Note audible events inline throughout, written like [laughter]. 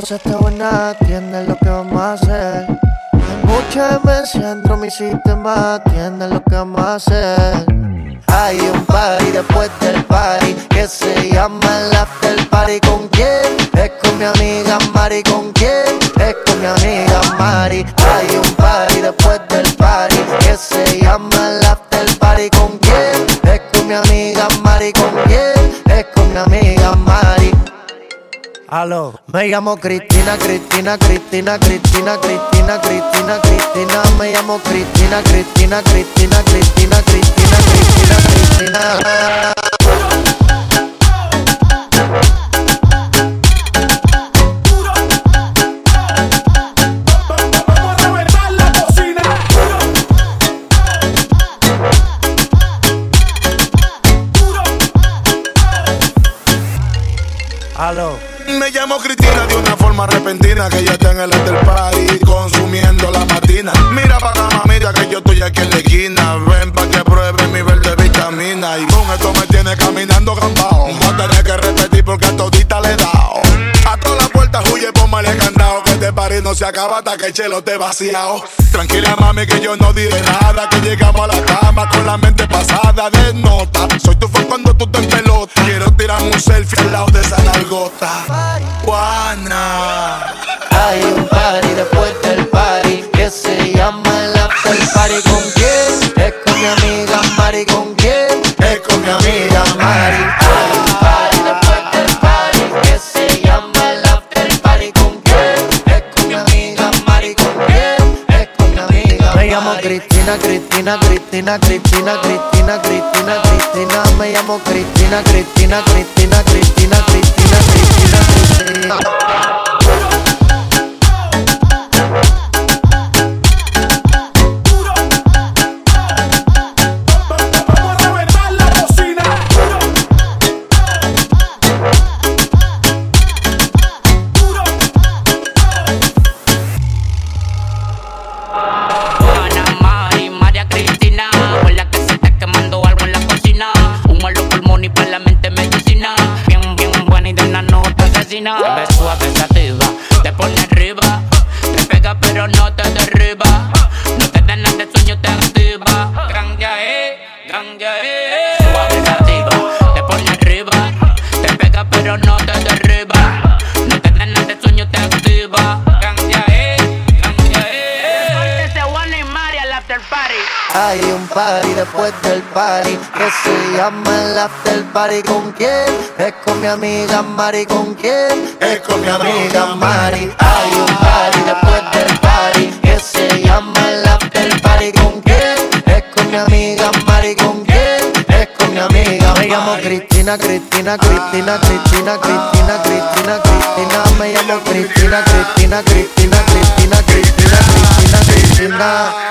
la cosa está buena, atiende lo que vamos a hacer. Hay mucha demencia dentro de mi sistema, atiende lo que vamos a hacer. Hay un party después del party que se llama el after party. ¿Con quién? Es con mi amiga Mari. ¿Con quién? Es con mi amiga Mari. Hay un party después del party que se llama el after party. ¿Con quién? Es con mi amiga Mari. ¿Con quién? Es con mi amiga Mari. Aló, me llamo Cristina, Cristina, Cristina, Cristina, Cristina, Cristina, Cristina, me llamo Cristina, Cristina, Cristina, Cristina, Cristina, Cristina, Cristina. Aló. Me llamo Cristina de una forma repentina que ya está en el after party consumiendo la matina. Mira pa' acá, mamita, que yo estoy aquí en la esquina. Ven pa' que pruebe mi verde vitamina. Y con esto me tiene caminando gambao. Voy a tener que repetir porque a todita le he dado. A todas las puertas huye, ponme este party no se acaba hasta que el chelo te vaciado. Tranquila, mami, que yo no diré nada. Que llegamos a la cama con la mente pasada de nota. Soy tu fan cuando tú te en pelota. Quiero tirar un selfie al lado de esa nalgota. Juana. Hay un party después del party que se llama el after party. Cristina, Cristina, Cristina, Cristina, Cristina, Cristina. Me llamo Cristina, Cristina, Cristina, Cristina, Cristina, Cristina, Cristina. Llama el after party. ¿Con quién? Es con mi amiga Mari. ¿Con quién? Es con mi amiga Mari. Hay un party después del party que se llama el after party. ¿Con quién? Es con mi amiga Mari. ¿Con quién? Es con mi amiga Me llamo Cristina, Cristina, Cristina, Cristina, Cristina, Cristina, Cristina. Me llamo Cristina, Cristina, Cristina, Cristina, Cristina, Cristina, Cristina.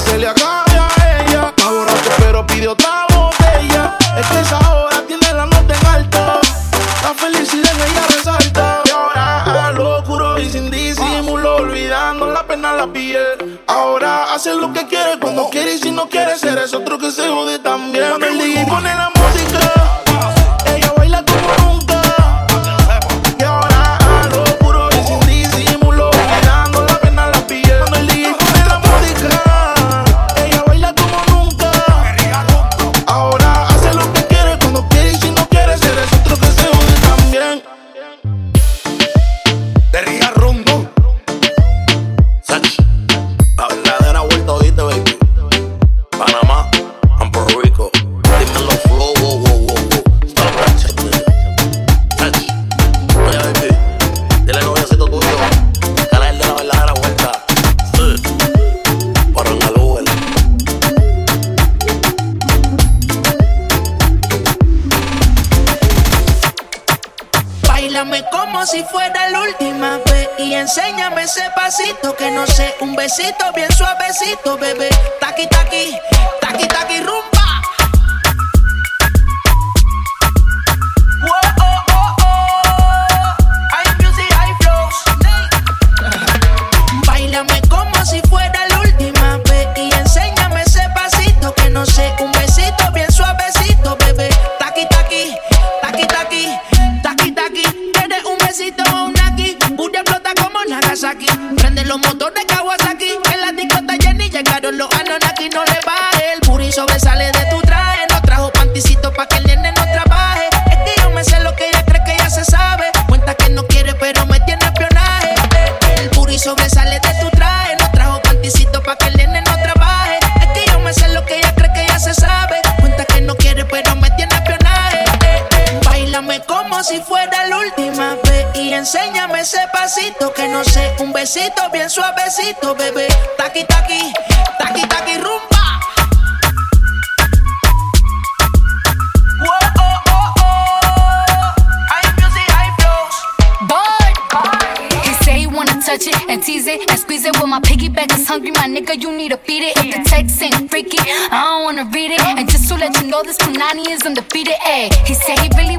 se le acabe a ella. Está borracho, pero pide otra botella. Es que esa hora tiene la nota en alto. La felicidad en ella resalta. Y ahora a lo y sin disimulo, olvidando la pena la piel. Ahora hace lo que quiere, cuando quiere y si no quiere ser, es otro que se jode. suavecito, bebé. Taqui, taqui, taqui, taqui, rumba. Oh, oh, oh. touch it and tease it and squeeze it. When well, my piggyback is hungry, my nigga, you need to feed it. If the text ain't freaky, I don't wanna read it. And just to let you know, this panini is undefeated. Ayy, he said he really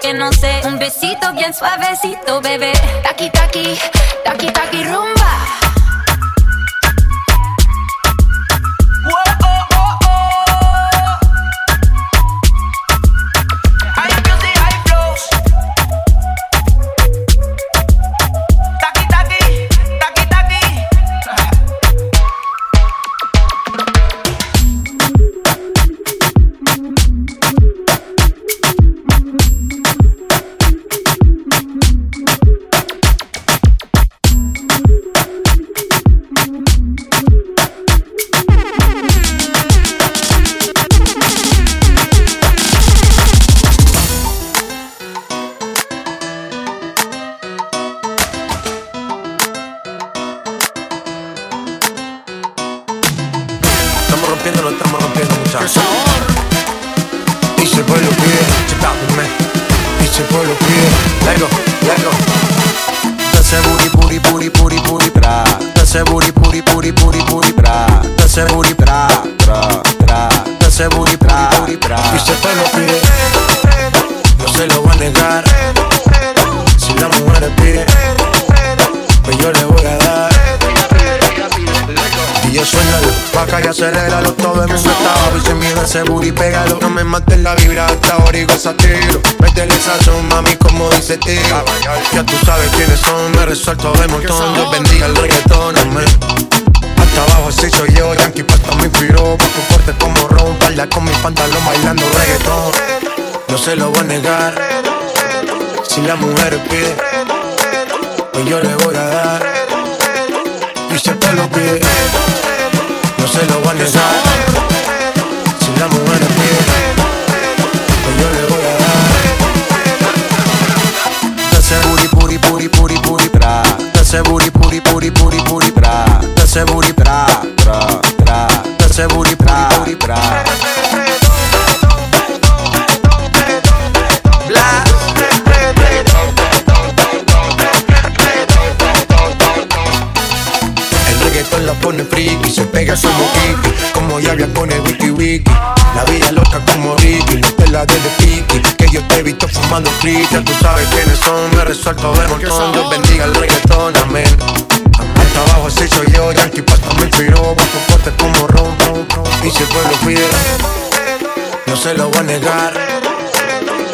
que no sé. Un besito bien suavecito, bebé. Taki, taki. Sabes quiénes son, me resuelto de montón. Dios bendiga el reggaetón, hasta abajo así soy yo, Yankee Pasta me inspiró Paco fuerte como Ron, palda con mi pantalón bailando reggaetón. No se lo voy a negar Si la mujer pide Pues yo le voy a dar. Y si te lo pide no se lo voy a negar. Si la mujer pide, Dase booty, booty, booty, booty, booty, bra. Dase booty, bra, bra, bra. Dase booty, bra, booty, bra. la pone friki, se pega como Kiki, como Yavia con el wiki wiki. La vida loca como Ricky, te la de Piki, que yo te he visto fumando ya tú sabes quiénes son, me resuelto de montón, Dios bendiga el reggaetón, amén. Hasta abajo así soy yo, Yankee Pasta me inspiró, bajo fuerte como ron, y si el pueblo pide, no se lo voy a negar.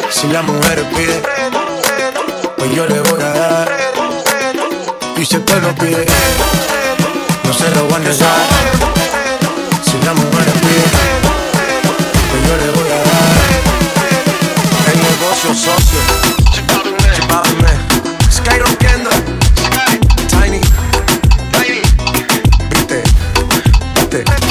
Si la mujer pide, pues yo le voy a dar. Y si el pueblo pide no se lo voy a negar. Si la mujer pide, yo le voy a dar. El negocio socio, Sky rompiendo, Tiny, viste, viste.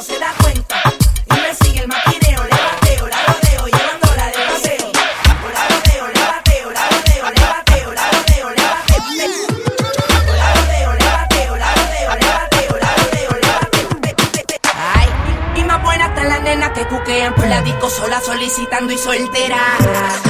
solicitando y soltera. Soltera,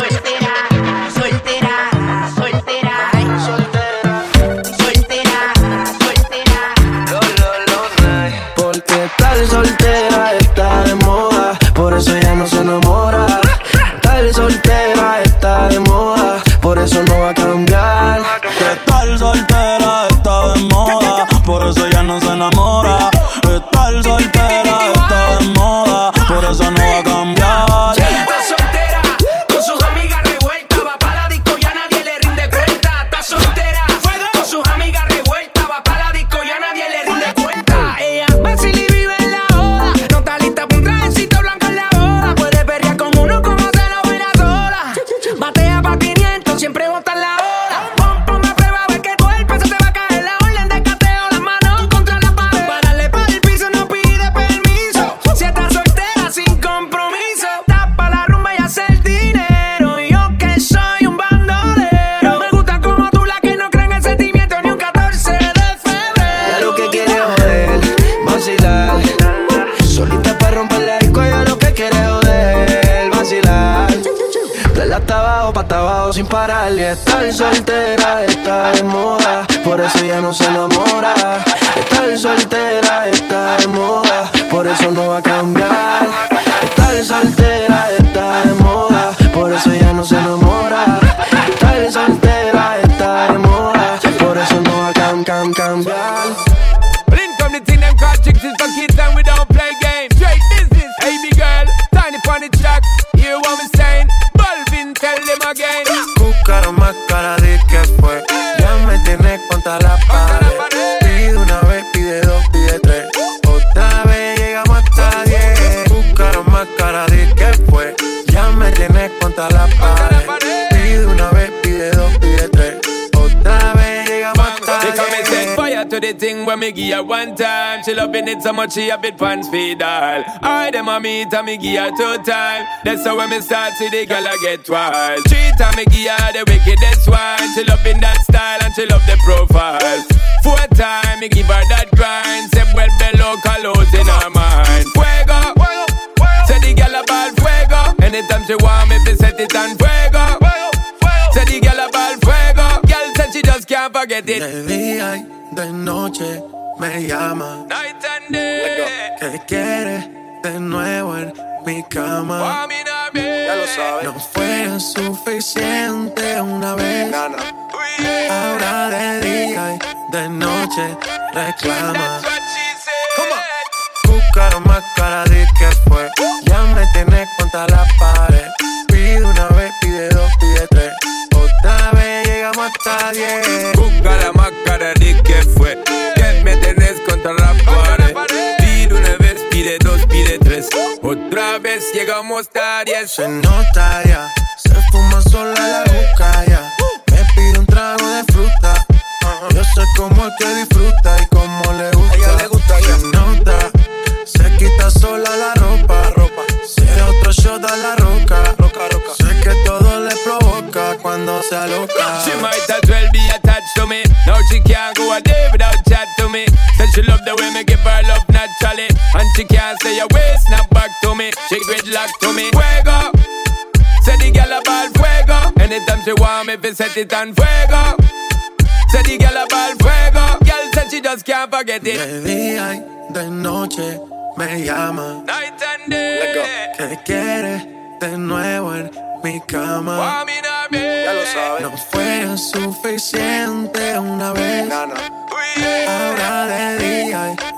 give her one time. She loving it so much she a bit pants feed all. I dem a meet and me give her two time. That's how when me start see the girl I get wild. Three time me give her the wickedest one. She loving that style and she love the profile. Four time me give her that grind. Say well below colors in her mind. Fuego. Say the girl about fuego. Anytime she want me, fi set it on fuego. Say the girl about fuego. Girl said she just can't forget it. De noche me llama. Night and day. Que quiere de nuevo en mi cama. Ya lo sabes. No fue suficiente una vez. Ahora de día y de noche reclama. Buscaron más cara de que fue. Ya me tienes contra la pared. Pide una vez, pide dos, pide tres. Otra vez hasta diez. Busca la máscara de que fue. Que me tenés contra la pared. Pide una vez, pide dos, pide tres. Otra vez llegamos diez. Se nota ya, se fuma sola la boca ya. Me pide un trago de fruta. Yo sé cómo es que disfruta y cómo le gusta. She can't say a way snap back to me. She gridlock to me. Fuego. Say the girl about fuego. Anytime she want me, fi set it on fuego. Say the girl about fuego. Girl said she just can't forget it. De día y de noche me llama. Night and day. Que quiere de nuevo en mi cama. Ya lo sabes. No fue suficiente una vez. Ahora de día y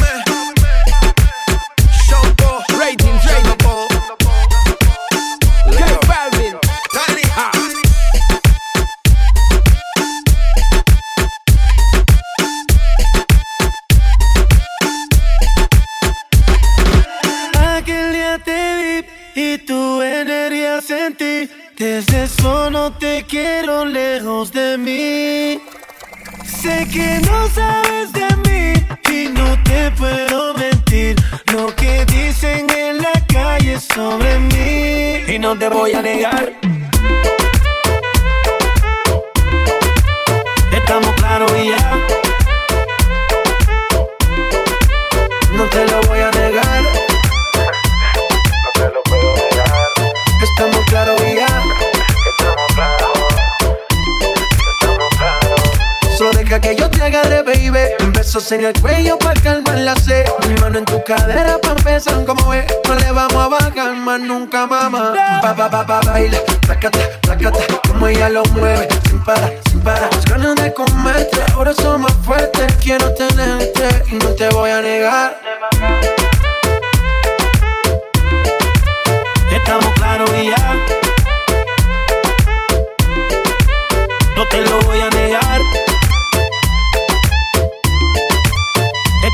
Desde eso no te quiero lejos de mí. Sé que no sabes de mí y no te puedo mentir. Lo que dicen en la calle sobre mí. Y no te voy a negar. Estamos claros y ya. Besos en el cuello para calmar la sed. Mi mano en tu cadera para empezar como ves. No le vamos a bajar más nunca, mamá. Pa, pa, pa, pa, baila. Placata, placata. Como ella lo mueve. Sin parar, sin parar. Las ganas de comerte. Ahora somos fuertes. Quiero tenerte y no te voy a negar. Estamos claros y ya. No te lo voy a negar.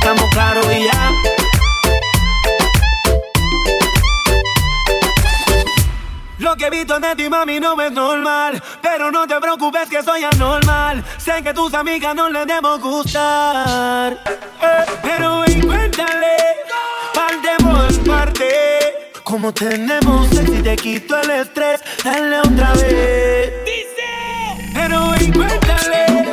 Estamos claros y ya. Lo que he visto de ti, mami, no es normal. Pero no te preocupes que soy anormal. Sé que tus amigas no les debo gustar. Eh, pero ven, cuéntale, parte por parte. Como tenemos sexo y te quito el estrés, dale otra vez. Pero ven, cuéntale.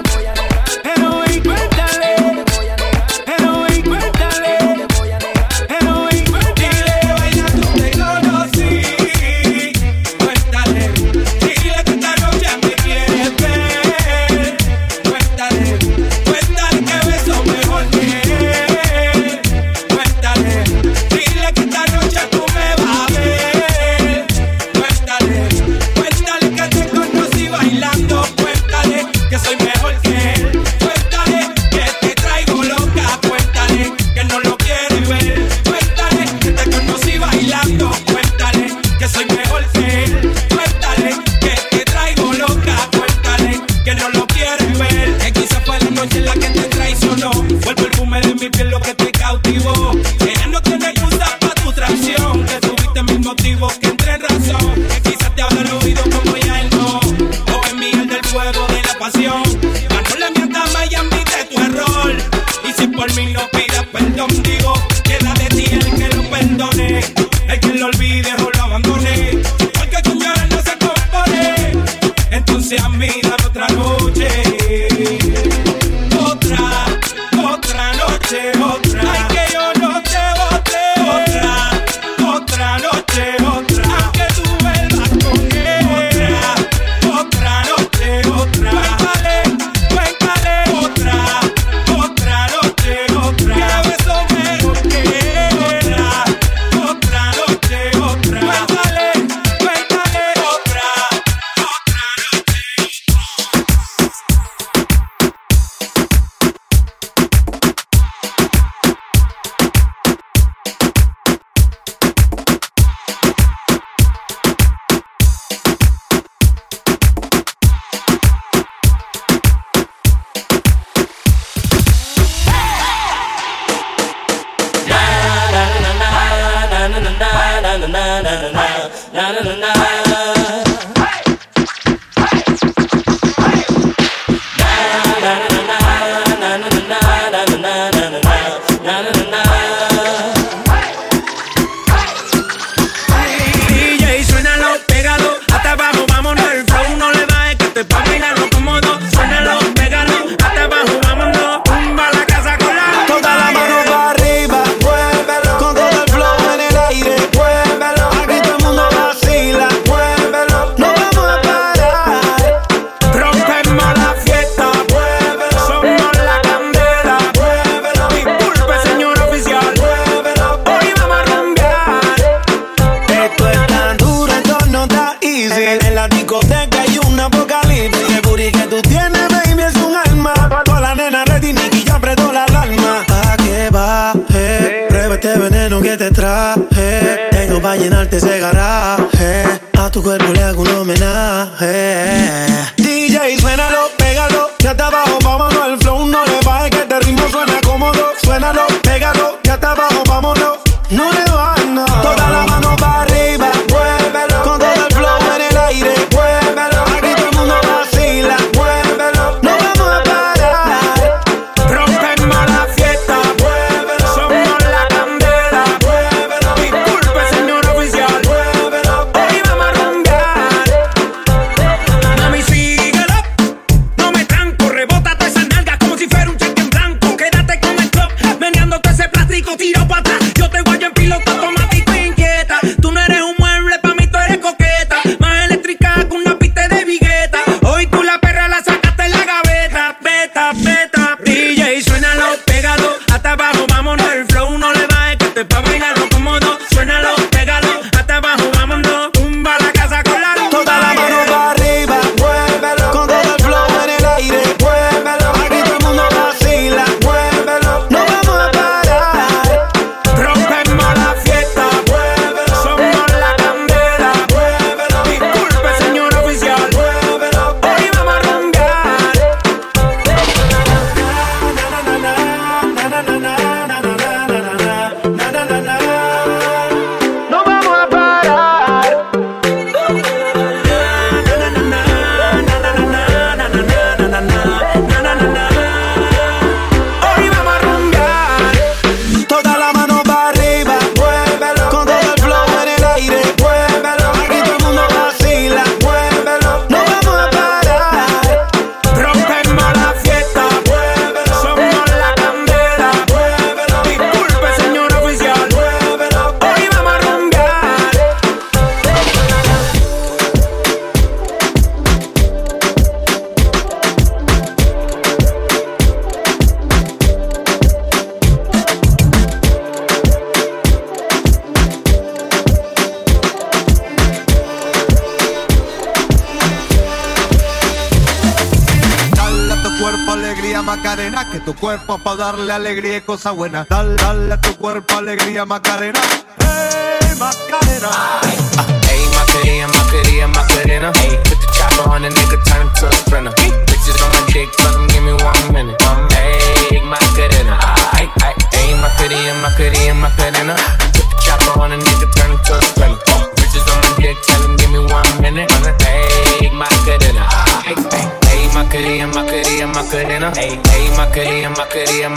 alegría y cosa buena. Dale, dale a tu cuerpo alegría, Macarena.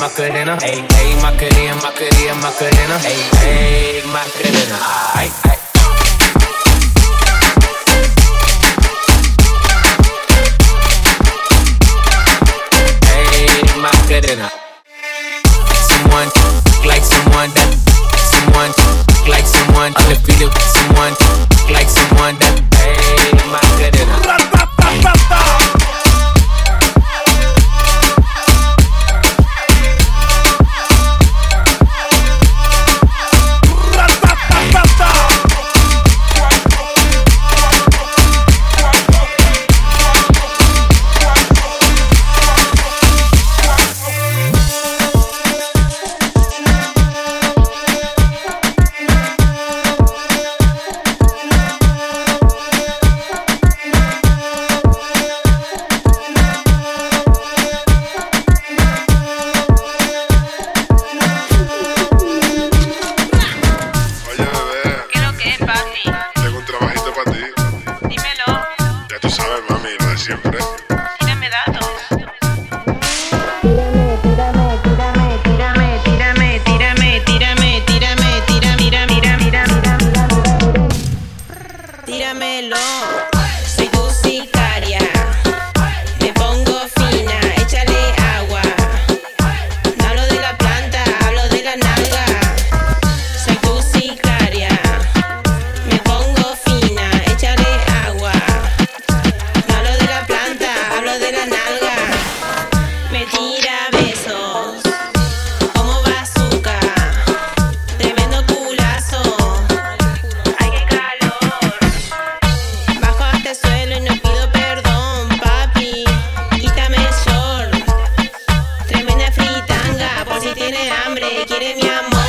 Macarena. hey, ey, Macarena, Macarena, Macarena. Hey, hey, Macarena. Ay, ay. Macarena. Someone like someone that someone like someone on the feeling someone like someone that hey Macarena. quiere mi amor.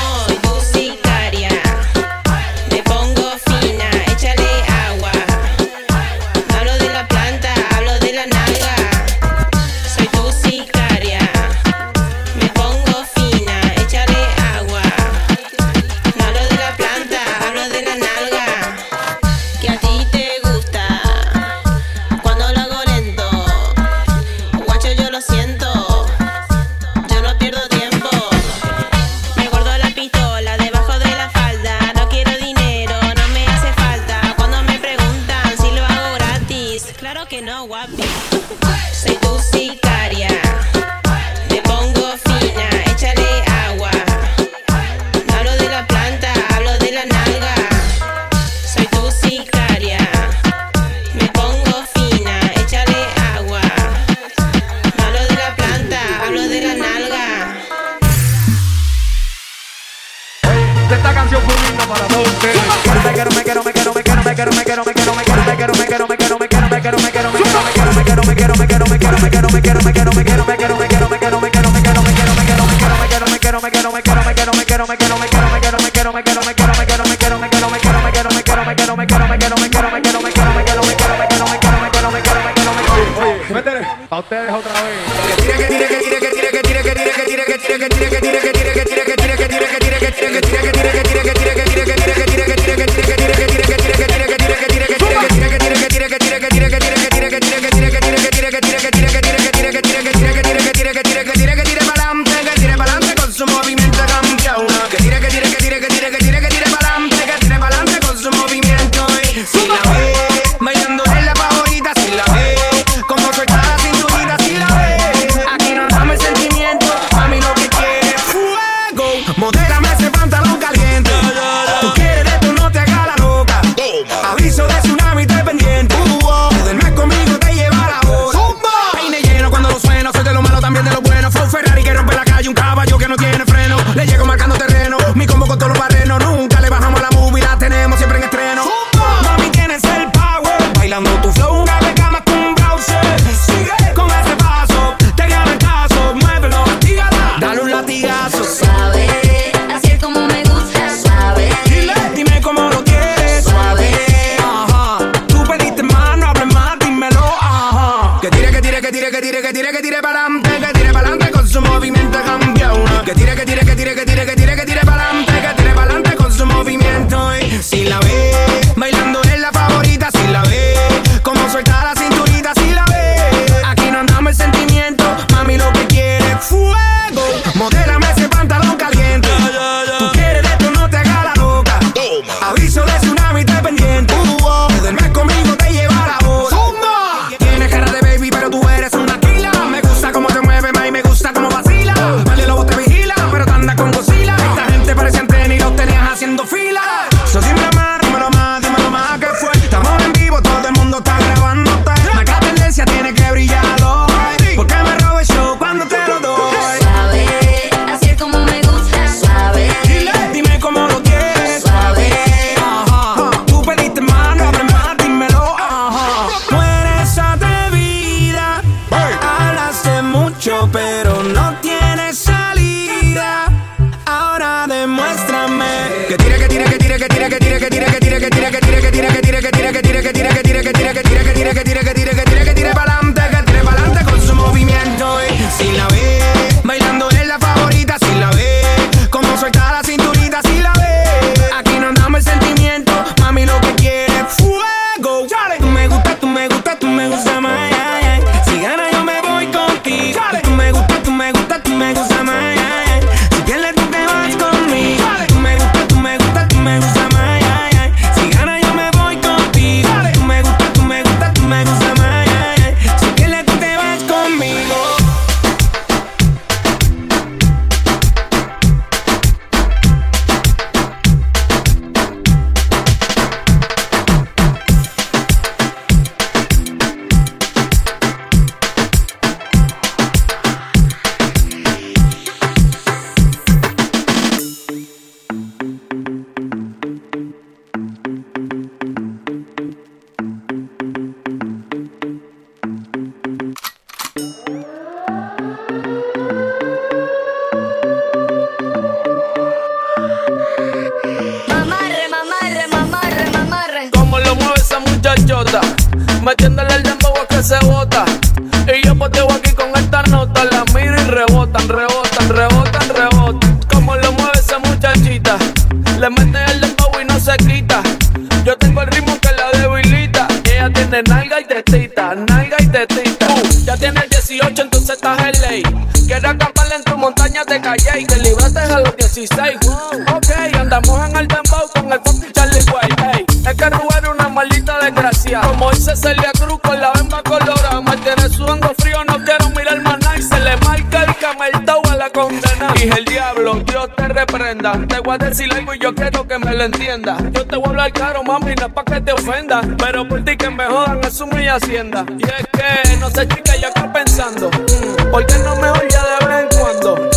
Esta desgracia. Como dice Celia Cruz con la bemba colorada. Me tiene sudando frío, no quiero mirar más nada. Y se le marca el cameltao a la condena. Dije el diablo, Dios te reprenda. Te voy a decir algo y yo quiero que me lo entienda. Yo te voy a hablar claro, mami, no es pa' que te ofenda. Pero por ti que me jodan, es mi hacienda. Y es que, no sé, chica, yo acá pensando. mm, ¿Por qué no me oye de vez en cuando?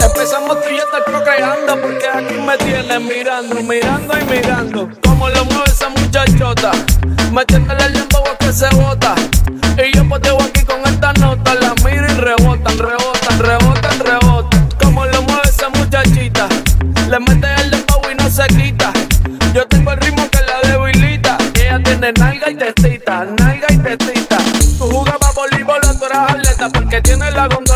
Empezamos tú y yo estar procreando porque aquí me tienes mirando, mirando y mirando. Como lo mueve esa muchachota, metiéndole el limbo a que se bota. Y yo poteo aquí con esta nota, la miro y rebotan, rebotan, rebotan, rebotan. Como lo mueve esa muchachita, le mete el dembow y no se quita. Yo tengo el ritmo que la debilita. Ella tiene nalga y testita, nalga y testita. Tú jugabas voleibol, tú eras atleta porque tiene la gondola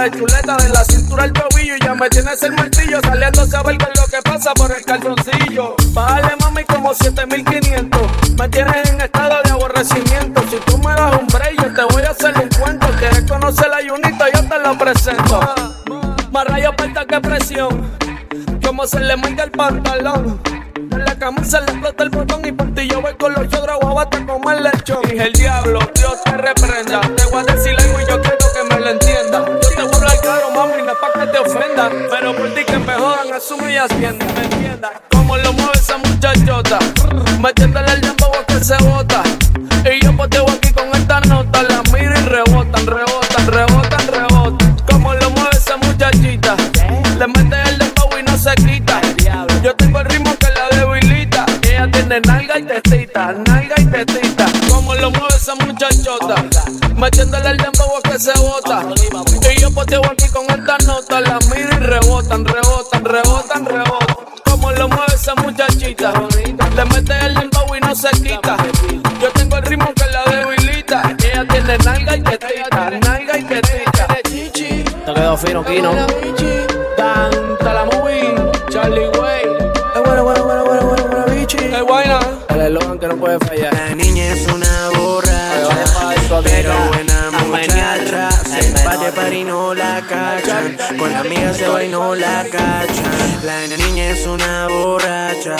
de la chuleta de la cintura al tobillo y ya me tienes el martillo saliendo a saber es lo que pasa por el calzoncillo. Bájale mami como 7500. Me tienes en estado de aborrecimiento. Si tú me das un break, yo te voy a hacer un cuento. Quieres conocer la yunita, yo te lo presento. Más rayo falta que presión. Como se le marca el pantalón. En la camisa le explota el botón y por ti yo voy con los chodros guabata como el lechón. Dije el diablo, Dios te reprenda. Te voy a decir algo y yo quiero que me lo entienda. Te ofenda. Pero por ti que me jodan, asume y hacienda, me entienda. Como lo mueve esa muchachota, metiéndole el dembow a que se bota. Y yo poteo aquí con esta nota, la miro y rebotan, rebotan, rebotan, rebotan. Como lo mueve esa muchachita, le mete el dembow y no se quita. Yo tengo el ritmo que la debilita. Ella tiene nalga y testita, nalga y testita. Como lo mueve esa muchachota, metiéndole el dembow a que se bota. Y yo poteo aquí con esta nota, la miro y rebotan, rebotan, rebotan, rebotan. Como lo mueve esa muchachita, le mete el dembow y no se quita. Yo tengo el ritmo que la debilita. Ella tiene nalga y testita, nalga y testita. Te quedó fino, Kino. Con la amiga se va y no la cachan. La niña es una borracha,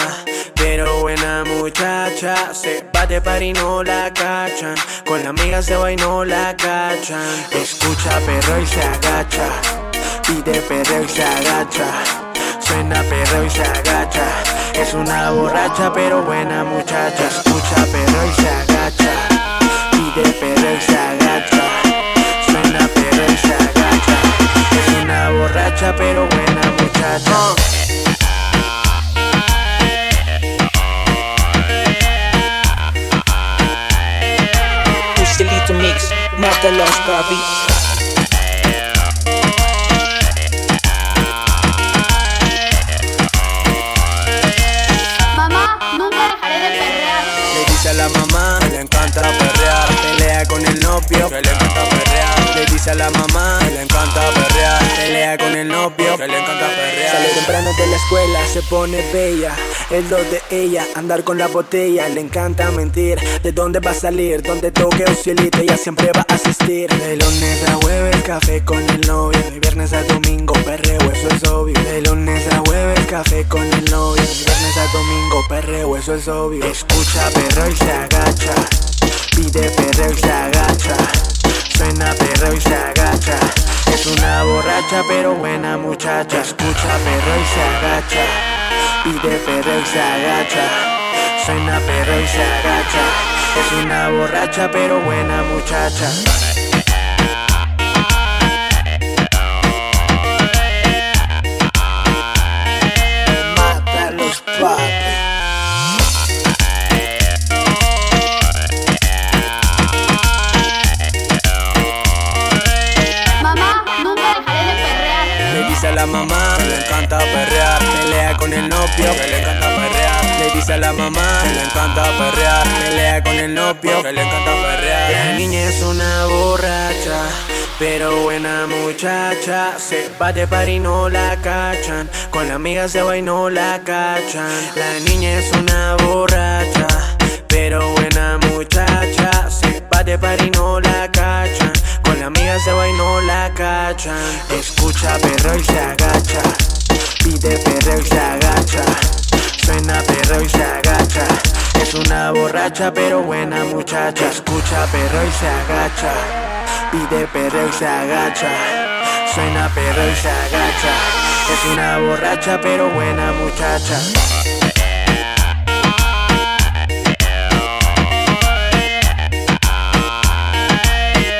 pero buena muchacha. Se va de par y no la cachan. Con la amiga se va y no la cachan. Escucha perro y se agacha. Pide perro y se agacha. Suena perro y se agacha. Es una borracha pero buena muchacha. Escucha perro y se agacha. Pide perro y se agacha. Pero buena muchacha. Pustelito Mix, mata los papi. Mamá, nunca dejaré de perrear. Le dice a la mamá que le encanta perrear. Pelea con el novio que le encanta perrear. Dice a la mamá que le encanta perrear. Pelea con el novio que le encanta perrear. Sale temprano de la escuela, se pone bella. El do de ella, andar con la botella. Le encanta mentir. ¿De dónde va a salir? Donde toque o cielito, ella siempre va a asistir. De lunes a jueves, café con el novio. De viernes a domingo, perreo, eso es obvio. De lunes a jueves, café con el novio. De viernes a domingo, perreo, eso es obvio. Escucha perro y se agacha. Pide perreo y se agacha. Suena perreo y se agacha. Es una borracha pero buena muchacha. Escucha perreo y se agacha. Pide perreo y se agacha. Suena perreo y se agacha. Es una borracha pero buena muchacha. La mamá que le encanta perrear. Pelea con el novio que le encanta perrear. Le dice a la mamá que le encanta perrear. Pelea con el novio que le encanta perrear. La niña es una borracha. Pero buena muchacha, se va de par y no la cachan. Con la amiga se va y no la cachan. La niña es una borracha, pero buena muchacha, se va de par y no la cachan. Con la amiga se va y no Escucha perro y se agacha, pide perro y se agacha. Suena perro y se agacha. Es una borracha borracha pero buena muchacha. Escucha perro y se agacha. Pide perro y se agacha. Suena perro y se agacha. Es una borracha pero buena muchacha.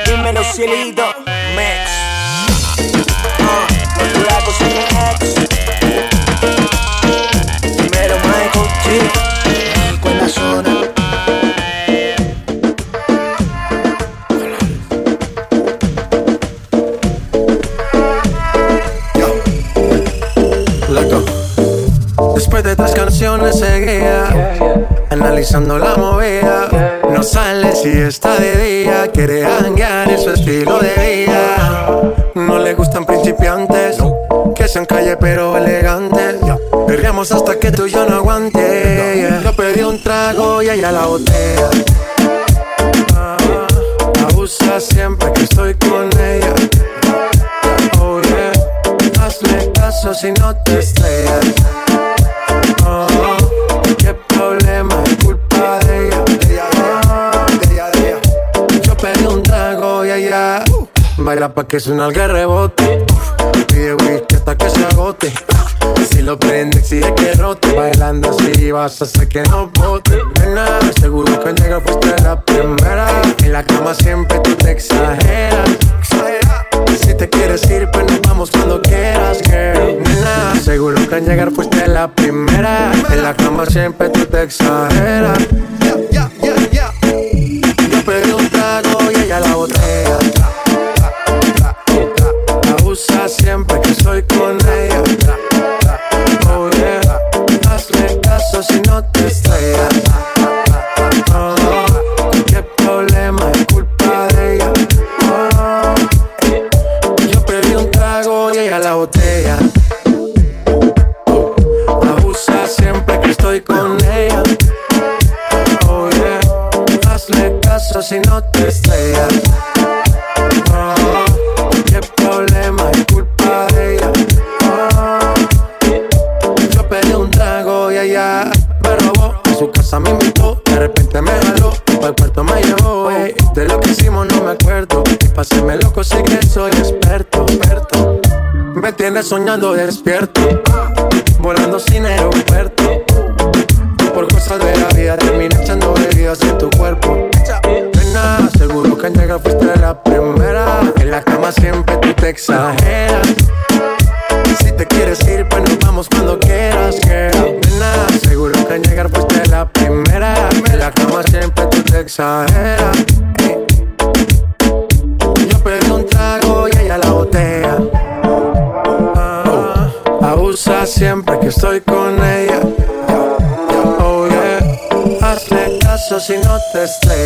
Dímelo cielito, Mex. Primero Michael G. Con la zona. Después de tres canciones seguía Analizando la movida. No sale si está de día Quiere hanguear en su estilo de vida. No le gustan principiantes Que sean calle pero elegantes Perreamos hasta que tú y yo no aguante Yo pedí un trago y ella la botella Ah, Abusa siempre que estoy con ella Oh yeah Hazle caso si no te estrellas. Oh, qué problema, es culpa de ella. De ella, de ella. Yo pedí un trago y ella baila pa' que suena el rebote. Pide whisky hasta que se agote. Si lo prende, exige que rote. Bailando así vas a hacer que no bote. Nena, seguro que al llegar fuiste la primera. En la cama siempre tú te exageras. Si te quieres ir, pues nos vamos cuando quieras, girl. Nena, seguro que al llegar fuiste la primera. En la cama siempre tú te exageras. Siempre que estoy con ella. Oh yeah, hazle caso si no te estrellas. Oh, qué problema, es culpa de ella. Oh, yo pedí un trago y ella la botella. Abusa siempre que estoy con ella. Oh yeah, hazle caso si no te estrellas. Ella me robó. A su casa me invitó, de repente me jaló. Al cuarto me llevó, ey. De lo que hicimos no me acuerdo. Y paséme loco, sé que soy experto, experto. Me tienes soñando despierto, volando sin aeropuerto. Por cosas de la vida terminé echando bebidas en tu cuerpo. Nena, seguro que al llegar fuiste la primera. En la cama siempre tú te exageras. Estoy con ella. Oh yeah, hazle caso si no te estrellas.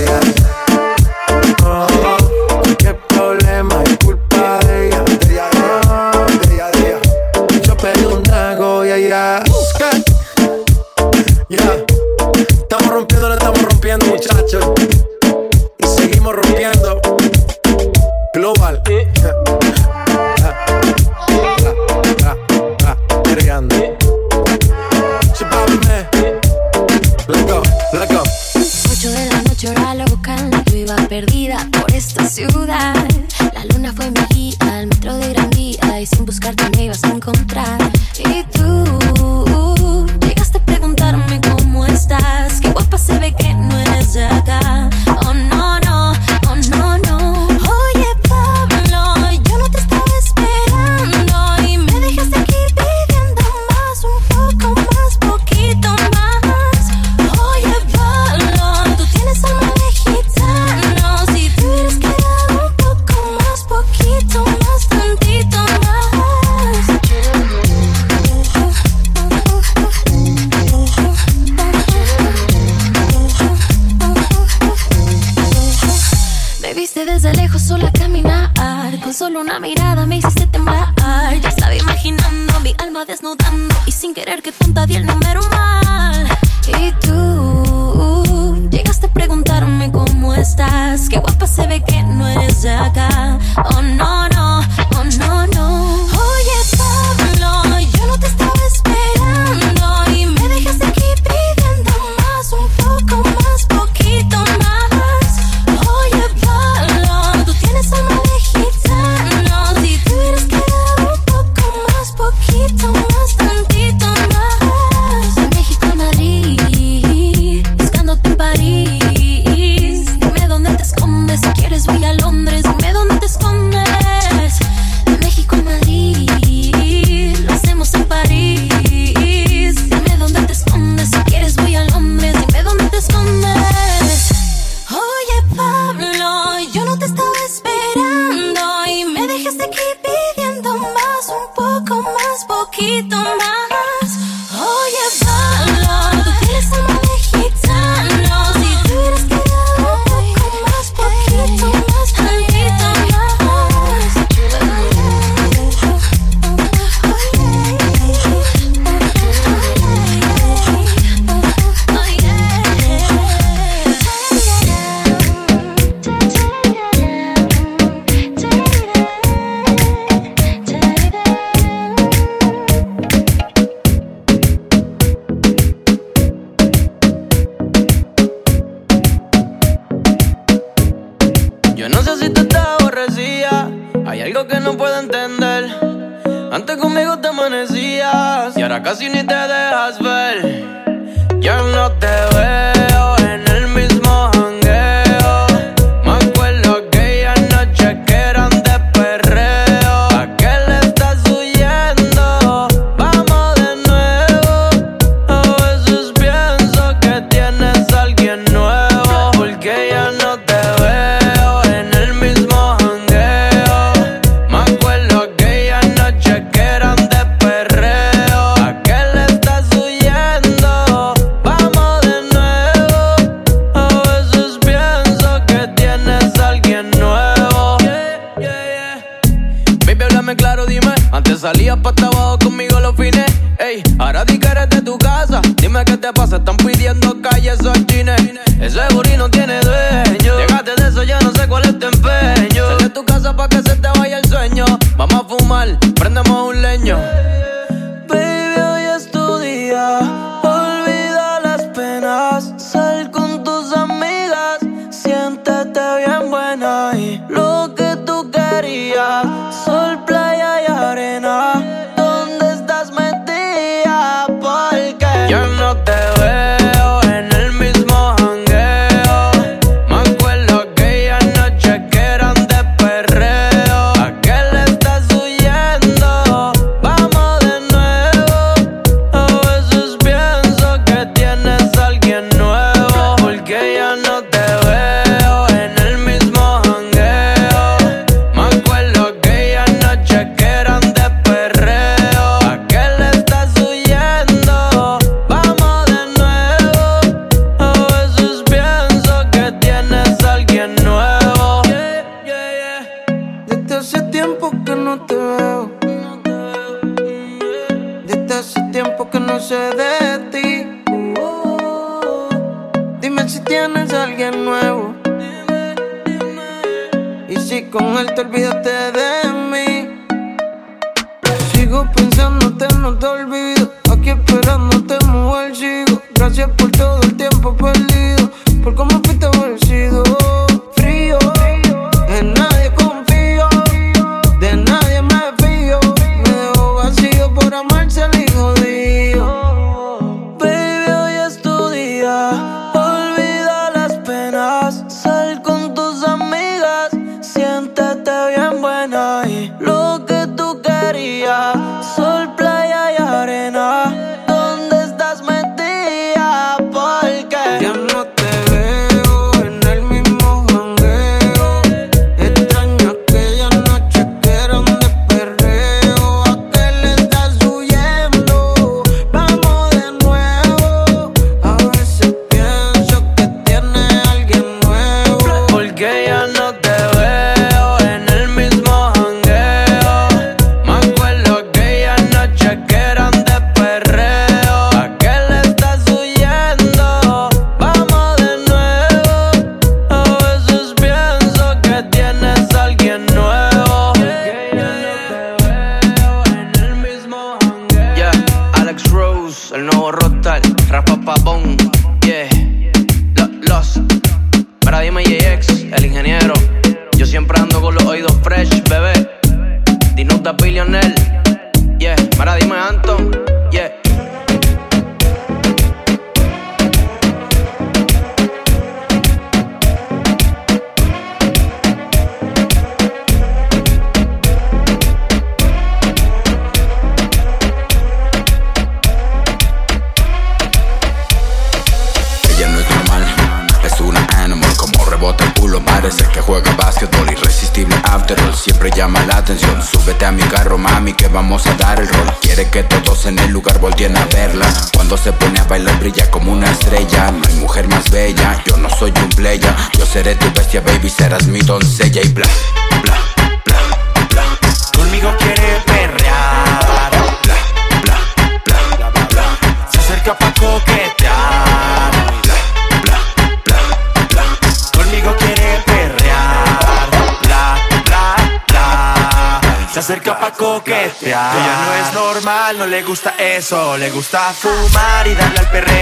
algo que no puedo entender. Antes conmigo te amanecías y ahora casi ni te dejas doncella y bla, bla, bla, bla Conmigo quiere perrear. Se acerca pa' coquetear. Conmigo quiere perrear. Se acerca pa' coquetear. Ella no es normal, no le gusta eso. Le gusta fumar y darle al perreo.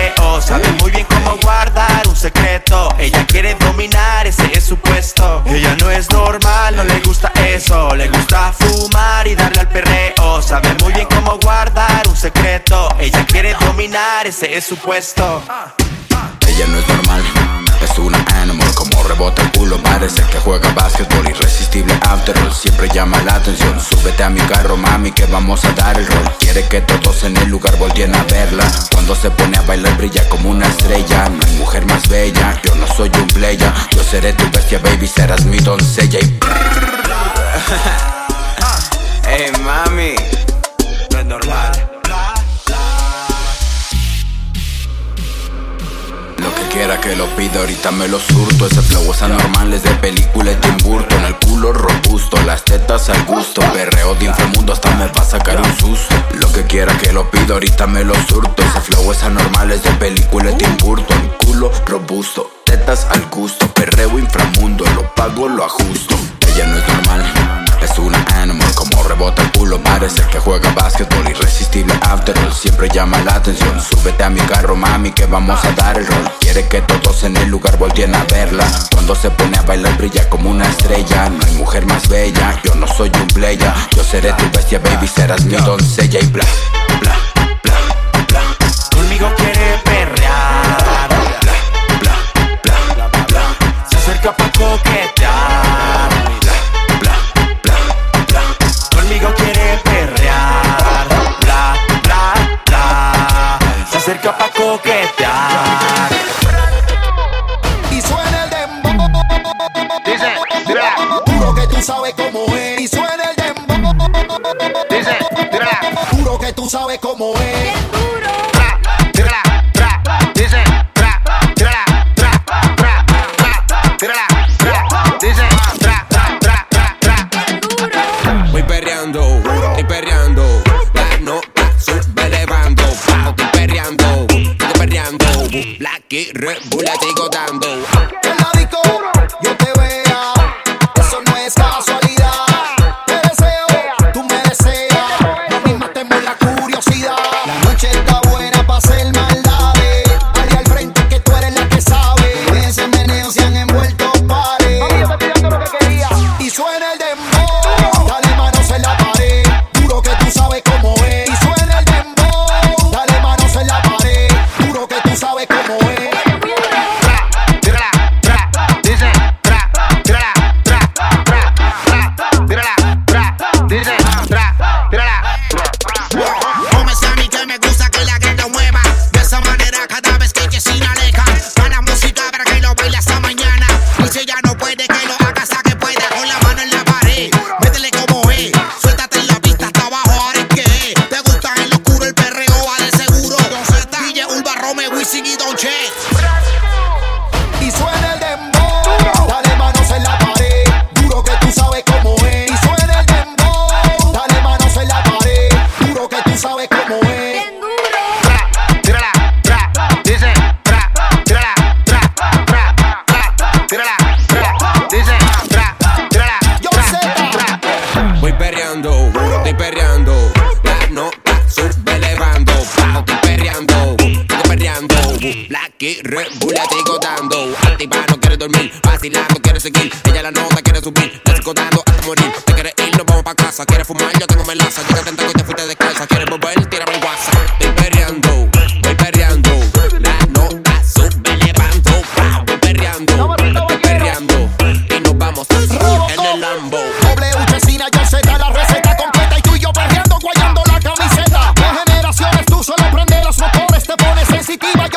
Es su puesto. Ella no es normal, es una animal Como rebota el culo, parece que juega básquetbol Irresistible after all, siempre llama la atención Súbete a mi carro mami que vamos a dar el rol Quiere que todos en el lugar volteen a verla Cuando se pone a bailar brilla como una estrella No hay mujer más bella, yo no soy un playa Yo seré tu bestia baby, serás mi doncella y [laughs] Hey mami, no es normal. Lo que lo pida, ahorita me lo surto. Ese flow es anormal, es de película de Tim Burton. El culo robusto, las tetas al gusto. Perreo de inframundo hasta me va a sacar un susto. Lo que quiera que lo pida, ahorita me lo surto. Ese flow es anormal, es de película de Tim Burton. Culo robusto, tetas al gusto. Perreo inframundo, lo pago, lo ajusto. Ella no es normal, es una animal. Como rebota el culo, parece que juega básquetbol. Irresistible after all, siempre llama la atención. Súbete a mi carro, mami, que vamos a dar el rol. Quiere que todos en el lugar volteen a verla. Cuando se pone a bailar, brilla como una estrella. No hay mujer más bella, yo no soy un playa. Yo seré tu bestia, baby, serás mi doncella y bla, bla, bla, bla. Conmigo quiere perrear. Bla, bla, bla, bla. Se acerca pa' coquetear. Acerca pa' coquetear. Y suena el dembow. Dice, Juro que tú sabes cómo es. Y suena el dembow. Dice, Juro que tú sabes cómo es. Te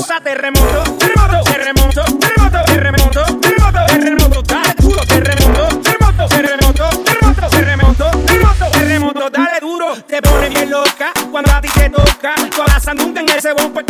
cosa terremoto, terremoto, terremoto, terremoto, terremoto, terremoto, terremoto, dale duro, terremoto, terremoto, terremoto, terremoto, terremoto, terremoto, terremoto, dale duro, te pone bien loca cuando a ti te toca, tú a sandunga en ese bombo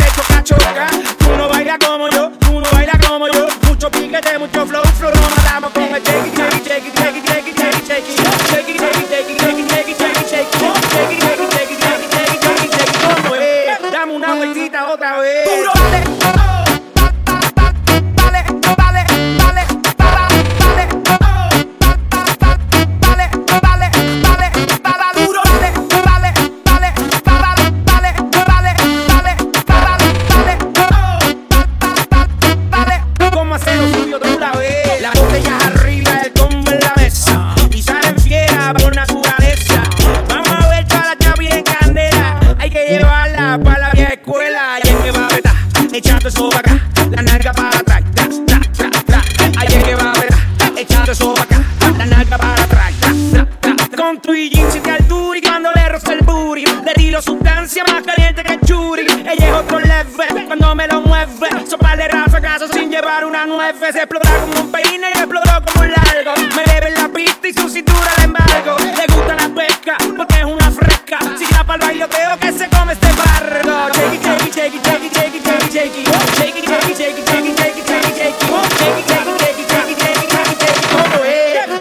se como un peine y explotó como un largo. Me debe la pista y su cintura la embargo. Le gusta la pesca porque es una fresca. Si para el bailoteo que se come este bardo. Shakey, shakey, shakey, shakey, shakey, shakey, shakey.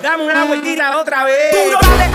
Dame una vueltita otra vez.